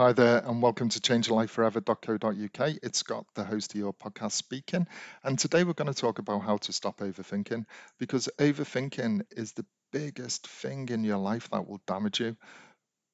Hi there, and welcome to changelifeforever.co.uk. It's Scott, the host of your podcast, speaking. And today we're going to talk about how to stop overthinking because overthinking is the biggest thing in your life that will damage you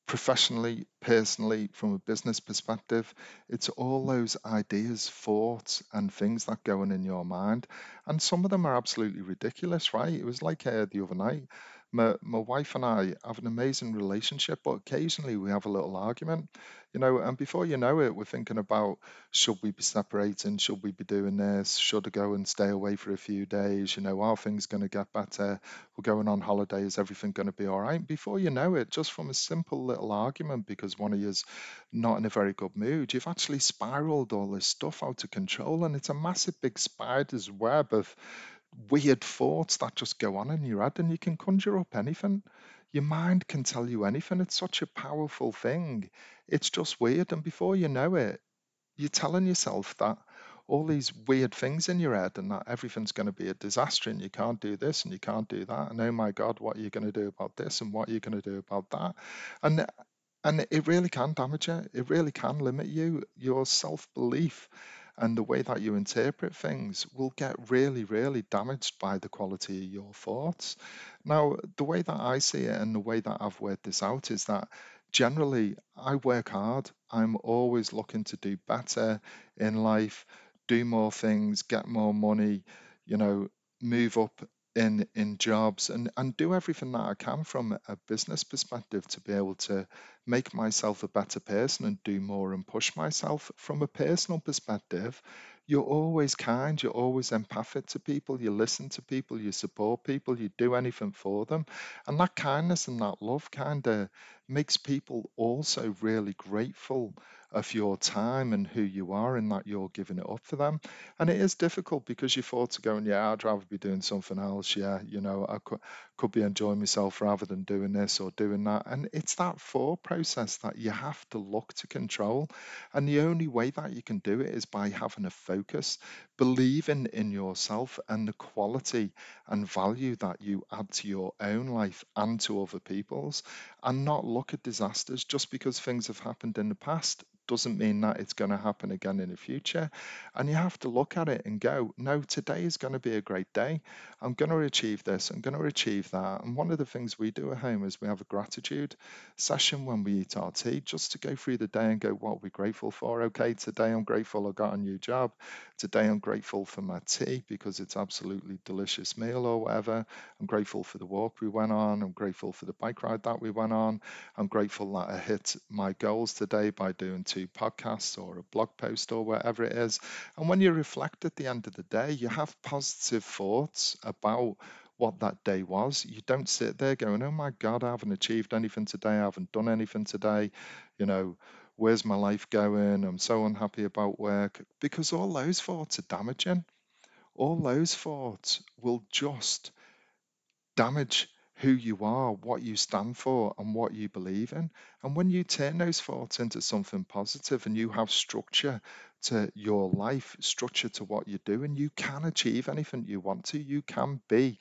professionally, personally, from a business perspective. It's all those ideas, thoughts, and things that go on in your mind. And some of them are absolutely ridiculous, right? It was like uh, the other night my my wife and I have an amazing relationship, but occasionally we have a little argument, you know, and before you know it, we're thinking about should we be separating? Should we be doing this? Should I go and stay away for a few days? You know, are things going to get better? We're going on holiday. Is everything going to be all right? Before you know it, just from a simple little argument because one of you's not in a very good mood, you've actually spiraled all this stuff out of control, and it's a massive big spider's web of weird thoughts that just go on in your head and you can conjure up anything. Your mind can tell you anything. It's such a powerful thing. It's just weird. And before you know it, you're telling yourself that all these weird things in your head and that everything's going to be a disaster and you can't do this and you can't do that. And oh my God, what are you going to do about this and what are you going to do about that? And and it really can damage you. It really can limit you. Your self belief and the way that you interpret things will get really, really damaged by the quality of your thoughts. Now, the way that I see it and the way that I've worked this out is that generally I work hard. I'm always looking to do better in life, do more things, get more money, you know, move up in in jobs and and do everything that I can from a business perspective to be able to make myself a better person and do more and push myself from a personal perspective you're always kind you're always empathic to people you listen to people you support people you do anything for them and that kindness and that love kind of makes people also really grateful of your time and who you are and that you're giving it up for them. And it is difficult because you thought to go and yeah, I'd rather be doing something else. Yeah, you know, I could, could be enjoying myself rather than doing this or doing that. And it's that thought process that you have to look to control. And the only way that you can do it is by having a focus, believing in yourself and the quality and value that you add to your own life and to other people's, and not look at disasters just because things have happened in the past doesn't mean that it's going to happen again in the future. And you have to look at it and go, no, today is going to be a great day. I'm going to achieve this. I'm going to achieve that. And one of the things we do at home is we have a gratitude session when we eat our tea, just to go through the day and go, what we're grateful for. Okay, today I'm grateful I got a new job. Today I'm grateful for my tea because it's absolutely delicious meal or whatever. I'm grateful for the walk we went on. I'm grateful for the bike ride that we went on. I'm grateful that I hit my goals today by doing two podcasts or a blog post or whatever it is. And when you reflect at the end of the day, you have positive thoughts about what that day was. You don't sit there going, oh my God, I haven't achieved anything today. I haven't done anything today. You know, where's my life going? I'm so unhappy about work. Because all those thoughts are damaging. All those thoughts will just damage who you are, what you stand for, and what you believe in. And when you turn those thoughts into something positive and you have structure to your life, structure to what you're doing, you can achieve anything you want to. You can be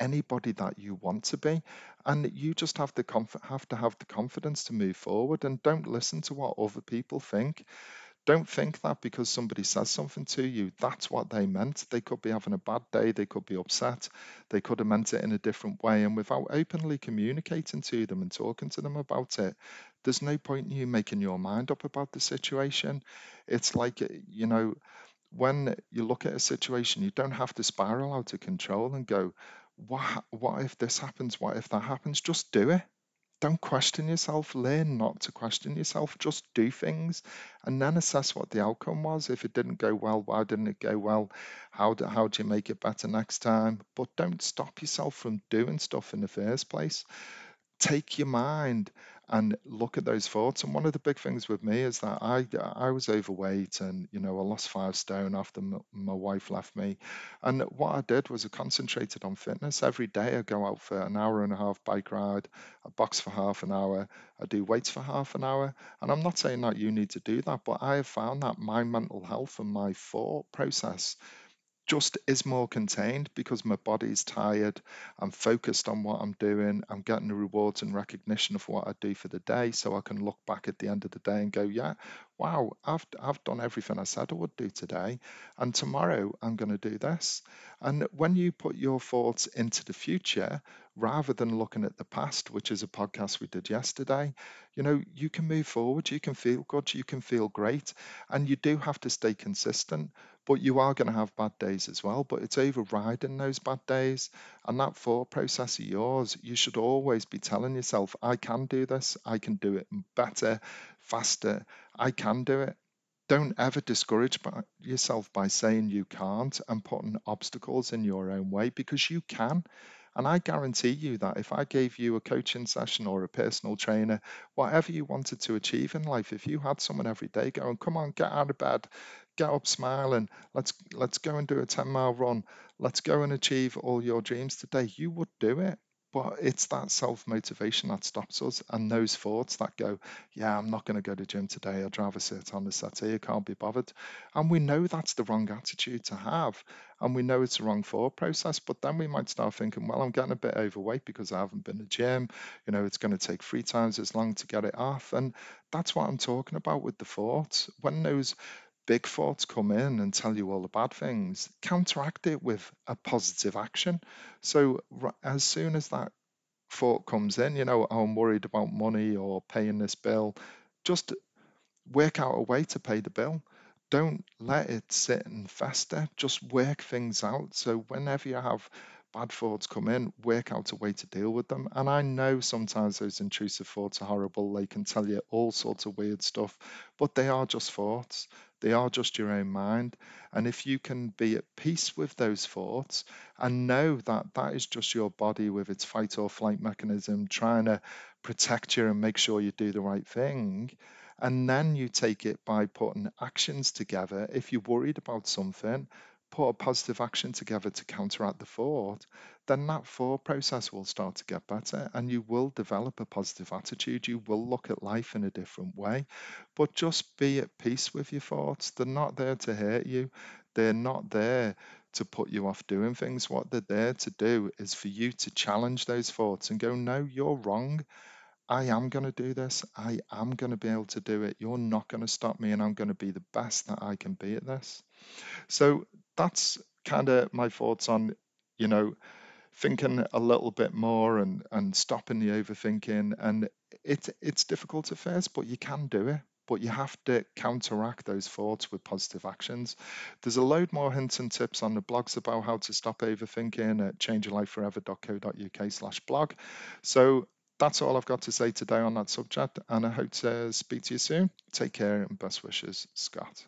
anybody that you want to be and you just have to conf- have to have the confidence to move forward and don't listen to what other people think don't think that because somebody says something to you, that's what they meant. They could be having a bad day, they could be upset, they could have meant it in a different way. And without openly communicating to them and talking to them about it, there's no point in you making your mind up about the situation. It's like, you know, when you look at a situation, you don't have to spiral out of control and go, what, what if this happens? What if that happens? Just do it don't question yourself. Learn not to question yourself. Just do things and then assess what the outcome was. If it didn't go well, why didn't it go well? How do, how do you make it better next time? But don't stop yourself from doing stuff in the first place. Take your mind and look at those thoughts. And one of the big things with me is that I I was overweight and you know I lost five stone after m- my wife left me. And what I did was I concentrated on fitness every day. I go out for an hour and a half bike ride, I box for half an hour, I do weights for half an hour. And I'm not saying that you need to do that, but I have found that my mental health and my thought process just is more contained because my body's tired. I'm focused on what I'm doing. I'm getting the rewards and recognition of what I do for the day, so I can look back at the end of the day and go, "Yeah, wow, I've I've done everything I said I would do today, and tomorrow I'm going to do this." And when you put your thoughts into the future rather than looking at the past, which is a podcast we did yesterday, you know, you can move forward. You can feel good. You can feel great, and you do have to stay consistent but you are going to have bad days as well. But it's overriding those bad days. And that thought process of yours, you should always be telling yourself, I can do this, I can do it better, faster, I can do it. Don't ever discourage yourself by saying you can't and putting obstacles in your own way because you can. And I guarantee you that if I gave you a coaching session or a personal trainer, whatever you wanted to achieve in life, if you had someone every day going, come on, get out of bed, get up smiling, let's let's go and do a 10 mile run, let's go and achieve all your dreams today, you would do it. But it's that self motivation that stops us, and those thoughts that go, Yeah, I'm not going to go to gym today. I'd rather sit on the settee. I can't be bothered. And we know that's the wrong attitude to have. And we know it's the wrong thought process. But then we might start thinking, Well, I'm getting a bit overweight because I haven't been to gym. You know, it's going to take three times as long to get it off. And that's what I'm talking about with the thoughts. When those big thoughts come in and tell you all the bad things, counteract it with a positive action. So as soon as that thought comes in, you know, oh, I'm worried about money or paying this bill, just work out a way to pay the bill. Don't let it sit and fester. Just work things out. So whenever you have bad thoughts come in, work out a way to deal with them. And I know sometimes those intrusive thoughts are horrible. They can tell you all sorts of weird stuff, but they are just thoughts. They are just your own mind. And if you can be at peace with those thoughts and know that that is just your body with its fight or flight mechanism trying to protect you and make sure you do the right thing, and then you take it by putting actions together. If you're worried about something, put a positive action together to counteract the thought, then that thought process will start to get better and you will develop a positive attitude. You will look at life in a different way. But just be at peace with your thoughts. They're not there to hurt you, they're not there to put you off doing things. What they're there to do is for you to challenge those thoughts and go, no, you're wrong. I am going to do this. I am going to be able to do it. You're not going to stop me, and I'm going to be the best that I can be at this. So that's kind of my thoughts on, you know, thinking a little bit more and and stopping the overthinking. And it's it's difficult at first, but you can do it. But you have to counteract those thoughts with positive actions. There's a load more hints and tips on the blogs about how to stop overthinking at changeyourlifeforever.co.uk slash blog. So that's all I've got to say today on that subject, and I hope to speak to you soon. Take care and best wishes, Scott.